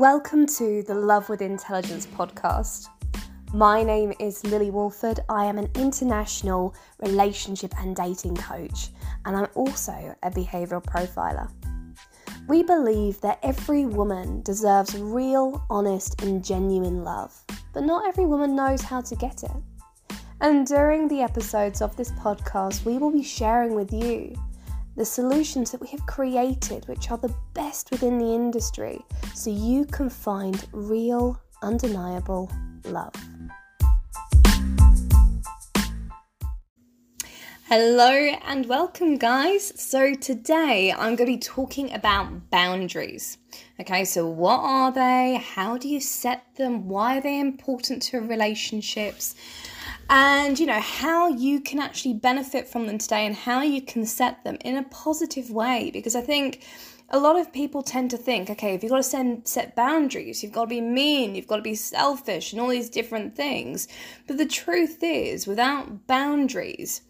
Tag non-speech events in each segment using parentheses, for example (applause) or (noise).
Welcome to the Love with Intelligence podcast. My name is Lily Walford. I am an international relationship and dating coach, and I'm also a behavioral profiler. We believe that every woman deserves real, honest, and genuine love, but not every woman knows how to get it. And during the episodes of this podcast, we will be sharing with you the solutions that we have created, which are the best within the industry, so you can find real, undeniable love. Hello and welcome, guys. So, today I'm going to be talking about boundaries. Okay, so what are they? How do you set them? Why are they important to relationships? And you know how you can actually benefit from them today and how you can set them in a positive way. Because i think a lot of people tend to think okay if you've got to send, set boundaries you've got to be mean you've got to be selfish and all these different things. But the truth is without boundaries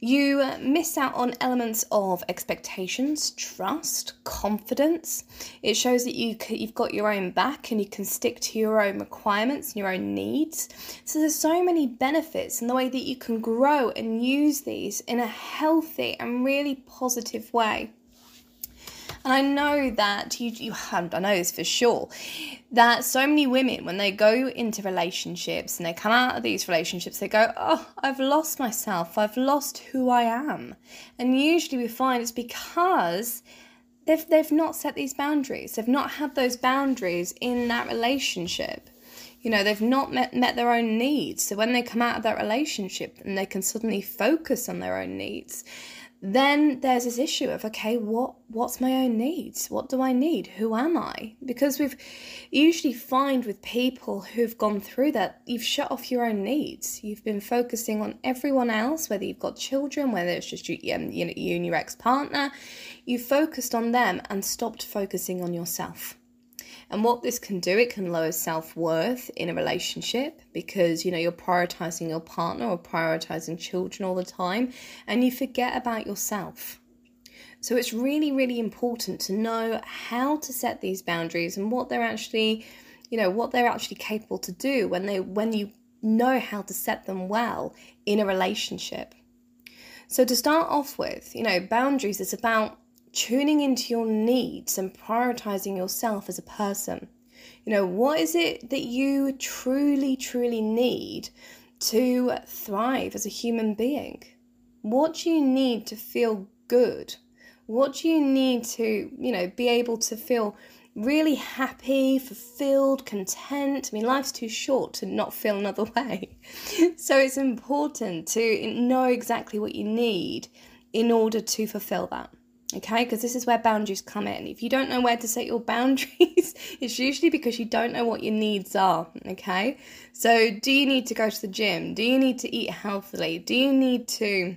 you miss out on elements of expectations, trust, confidence. It shows that you you've got your own back and you can stick to your own requirements and your own needs. So there's so many benefits in the way that you can grow and use these in a healthy and really positive way. And I know that you, you have, I know this for sure, that so many women, when they go into relationships and they come out of these relationships, they go, Oh, I've lost myself. I've lost who I am. And usually we find it's because they've, they've not set these boundaries. They've not had those boundaries in that relationship. You know, they've not met, met their own needs. So when they come out of that relationship and they can suddenly focus on their own needs, then there's this issue of okay what what's my own needs? What do i need? Who am i? Because we've usually find with people who've gone through that you've shut off your own needs. You've been focusing on everyone else whether you've got children whether it's just you, um, you, you and your ex-partner. You focused on them and stopped focusing on yourself and what this can do, it can lower self worth in a relationship because you know you're prioritizing your partner or prioritizing children all the time and you forget about yourself. So it's really, really important to know how to set these boundaries and what they're actually, you know, what they're actually capable to do when they when you know how to set them well in a relationship. So to start off with, you know, boundaries is about tuning into your needs and prioritizing yourself as a person. You know, what is it that you truly, truly need to thrive as a human being? What do you need to feel good? What do you need to, you know, be able to feel really happy, fulfilled, content? I mean, life's too short to not feel another (laughs) way. so it's important to know exactly what you need in order to fulfill that okay because this is where boundaries come in. If you don't know where to set your (laughs) boundaries it's usually because you don't know what your needs are okay? So do you need to go to the gym? Do you need to eat healthily? Do you need to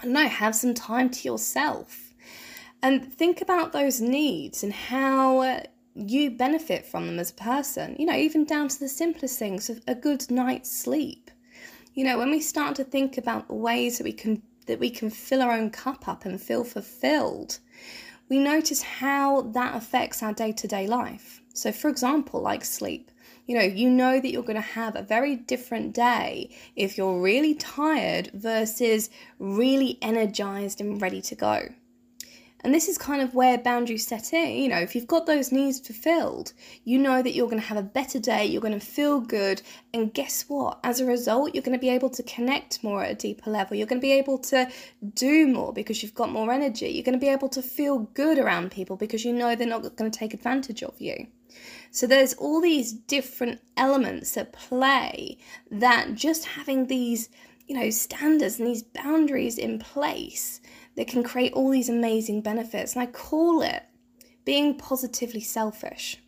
i don't know have some time to yourself? And think about those needs and how you benefit from them as a person you know even down to the simplest things of a good night's sleep. You know when we start to think about the ways that we can that we can fill our own cup up and feel fulfilled, we notice how that affects our day to day life. So, for example, like sleep, you know, you know that you're going to have a very different day if you're really tired versus really energized and ready to go. And this is kind of where boundaries set in. You know, if you've got those needs fulfilled, you know that you're going to have a better day, you're going to feel good. And guess what? As a result, you're going to be able to connect more at a deeper level. You're going to be able to do more because you've got more energy. You're going to be able to feel good around people because you know they're not going to take advantage of you. So there's all these different elements at play that just having these, you know, standards and these boundaries in place that can create all these amazing benefits. And I call it being positively selfish.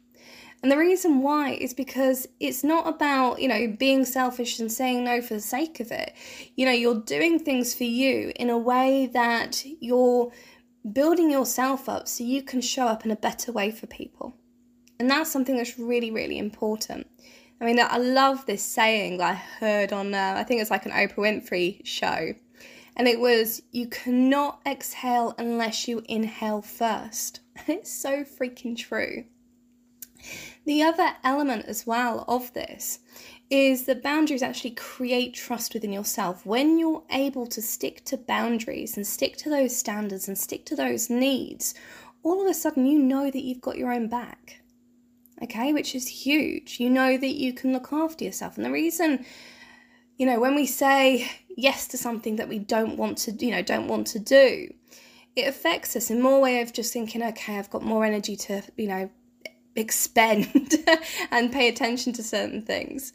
And the reason why is because it's not about, you know, being selfish and saying no for the sake of it. You know, you're doing things for you in a way that you're building yourself up so you can show up in a better way for people. And that's something that's really, really important. I mean, I love this saying that I heard on, uh, I think it's like an Oprah Winfrey show and it was you cannot exhale unless you inhale first. And (laughs) it's so freaking true. The other element as well of this is that boundaries actually create trust within yourself. When you're able to stick to boundaries and stick to those standards and stick to those needs, all of a sudden you know that you've got your own back. Okay, which is huge. You know that you can look after yourself. And the reason, you know, when we say yes to something that we don't want to, you know, don't want to do, it affects us in more way of just thinking, okay, I've got more energy to, you know, expend (laughs) and pay attention to certain things.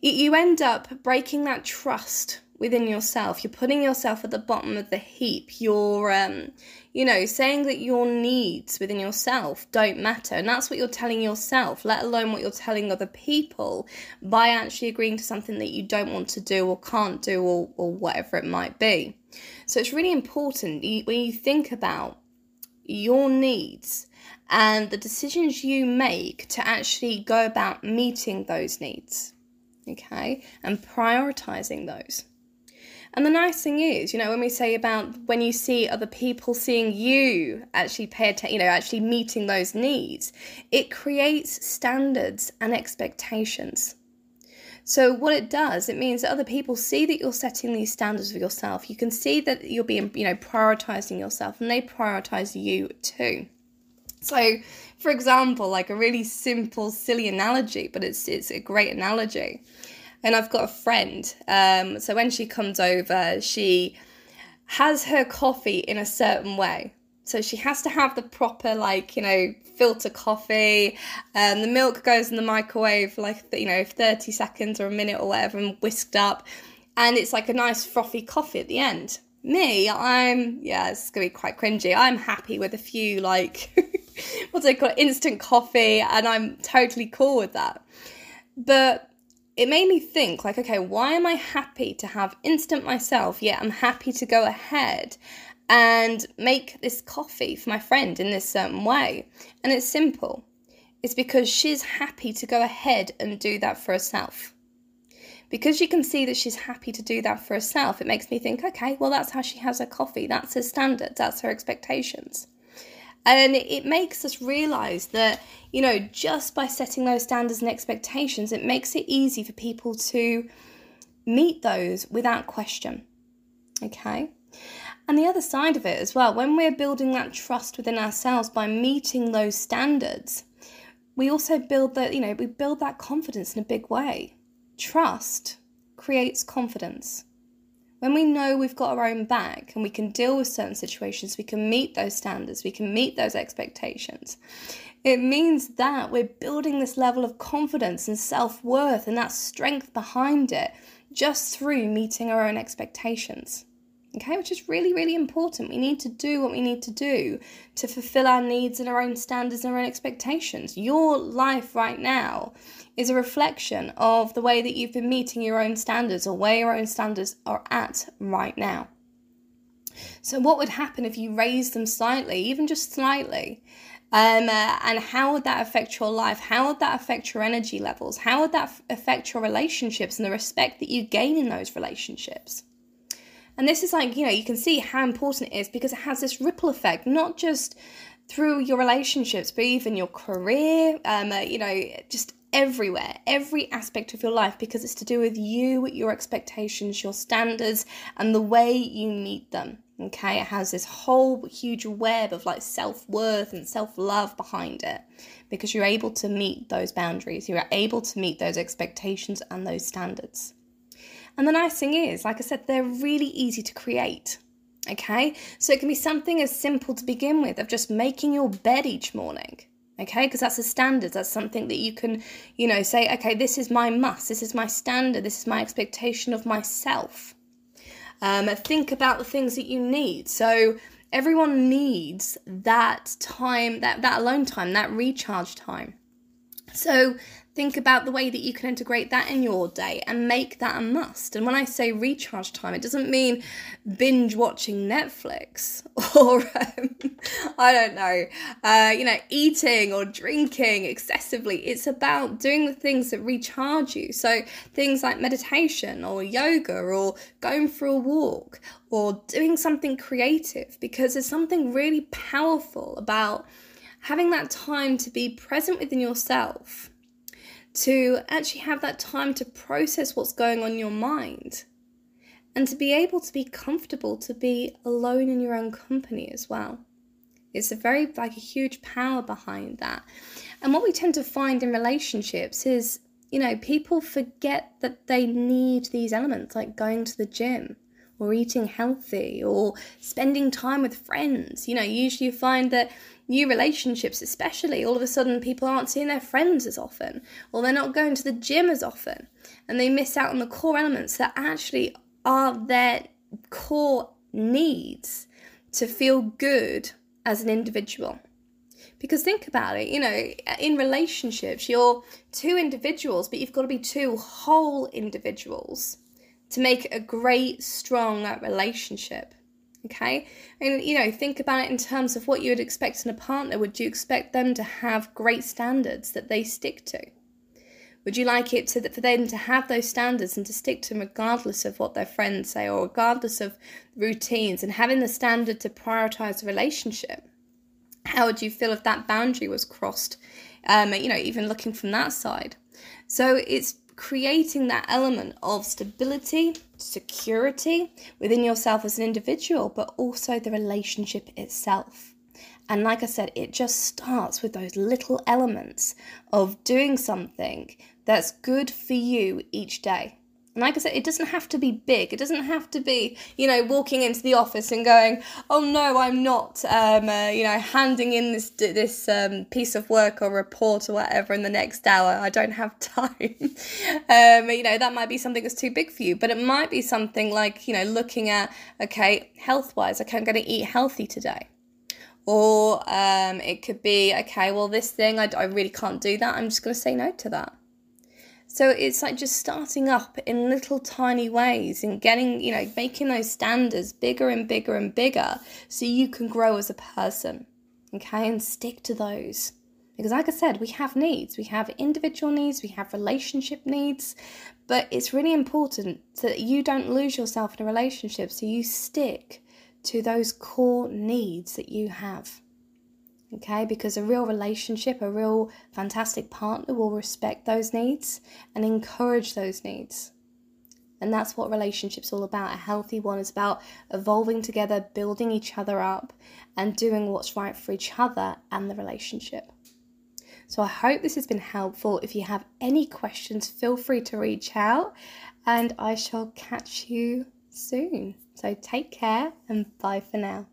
You end up breaking that trust within yourself. You're putting yourself at the bottom of the heap. You're, um, you know, saying that your needs within yourself don't matter. And that's what you're telling yourself, let alone what you're telling other people by actually agreeing to something that you don't want to do or can't do or, or whatever it might be. So it's really important when you think about your needs and the decisions you make to actually go about meeting those needs, okay, and prioritizing those. And the nice thing is, you know, when we say about when you see other people seeing you actually pay attention, you know, actually meeting those needs, it creates standards and expectations. So what it does, it means that other people see that you're setting these standards for yourself. You can see that you're being, you know, prioritizing yourself and they prioritize you too. So, for example, like a really simple, silly analogy, but it's it's a great analogy. And I've got a friend. Um, so when she comes over, she has her coffee in a certain way. So she has to have the proper, like, you know, filter coffee. Um, the milk goes in the microwave like, you know, 30 seconds or a minute or whatever and whisked up. And it's like a nice frothy coffee at the end. Me, I'm, yeah, it's going to be quite cringy. I'm happy with a few, like, what do they call it, instant coffee, and I'm totally cool with that. But it made me think, like, okay, why am I happy to have instant myself, yet I'm happy to go ahead and make this coffee for my friend in this certain way. And it's simple. It's because she's happy to go ahead and do that for herself. Because you can see that she's happy to do that for herself, it makes me think, okay, well, that's how she has her coffee. That's her standard That's her expectations. And it makes us realize that, you know, just by setting those standards and expectations, it makes it easy for people to meet those without question. Okay? And the other side of it as well, when we're building that trust within ourselves by meeting those standards, we also build that, you know, we build that confidence in a big way. Trust creates confidence. When we know we've got our own back and we can deal with certain situations, we can meet those standards, we can meet those expectations. It means that we're building this level of confidence and self worth and that strength behind it just through meeting our own expectations okay, which is really, really important. We need to do what we need to do to fulfill our needs and our own standards and our own expectations. Your life right now is a reflection of the way that you've been meeting your own standards or where your own standards are at right now. So, what would happen if you raised them slightly, even just slightly? Um, uh, and how would that affect your life? How would that affect your energy levels? How would that f- affect your relationships and the respect that you gain in those relationships? And this is like, you know, you can see how important it is because it has this ripple effect, not just through your relationships, but even your career, um, uh, you know, just everywhere, every aspect of your life, because it's to do with you, your expectations, your standards, and the way you meet them. Okay, it has this whole huge web of like self worth and self love behind it because you're able to meet those boundaries, you're able to meet those expectations and those standards. And the nice thing is, like I said, they're really easy to create. Okay, so it can be something as simple to begin with of just making your bed each morning. Okay, because that's a standard. That's something that you can, you know, say, okay, this is my must, this is my standard, this is my expectation of myself. Um, think about the things that you need. So everyone needs that time, that, that alone time, that recharge time. So think about the way that you can integrate that in your day and make that a must. And when I say recharge time, it doesn't mean binge watching Netflix (laughs) or, um, I don't know, uh, you know, eating or drinking excessively. It's about doing the things that recharge you. So things like meditation or yoga or going for a walk or doing something creative because there's something really powerful about having that time to be present within yourself, to actually have that time to process what's going on in your mind, and to be able to be comfortable to be alone in your own company as well. It's a very, like, a huge power behind that. And what we tend to find in relationships is, you know, people forget that they need these elements, like going to the gym or eating healthy or spending time with friends. You know, usually you find that new relationships, especially, all of a sudden people aren't seeing their friends as often or they're not going to the gym as often and they miss out on the core elements that actually are their core needs to feel good as an individual. Because think about it, you know, in relationships, you're two individuals, but you've got to be two whole individuals to make a great, strong relationship. Okay, and you know, think about it in terms of what you would expect in a partner. Would you expect them to have great standards that they stick to? Would you like it to, for them to have those standards and to stick to them regardless of what their friends say or regardless of routines and having the standard to prioritize the relationship? How would you feel if that boundary was crossed? Um, you know, even looking from that side. So it's creating that element of stability, security within yourself as an individual, but also the relationship itself. And like I said, it just starts with those little elements of doing something that's good for you each day. And like I said, it doesn't have to be big. It doesn't have to be, you know, walking into the office and going, "Oh no, I'm not," um, uh, you know, handing in this this um, piece of work or report or whatever in the next hour. I don't have (laughs) time. um, you know, that might be something that's too big for you, but it might be something like, you know, looking at, okay, health wise, okay, I'm going to eat healthy today. Or um, it could be, okay, well, this thing, I, I really can't do that. I'm just going to say no to that. So it's like just starting up in little tiny ways and getting, you know, making those standards bigger and bigger and bigger so you can grow as a person. Okay, and stick to those. Because, like I said, we have needs. We have individual needs, we have relationship needs, but it's really important that you don't lose yourself in a relationship so you stick to those core needs that you have okay? Because a real relationship, a real fantastic partner will respect those needs and encourage those needs. And that's what relationships all about. A healthy one is about evolving together, building each other up, and doing what's right for each other and the relationship. So I hope this has been helpful. If you have any questions, feel free to reach out, and I shall catch you soon. So take care and bye for now.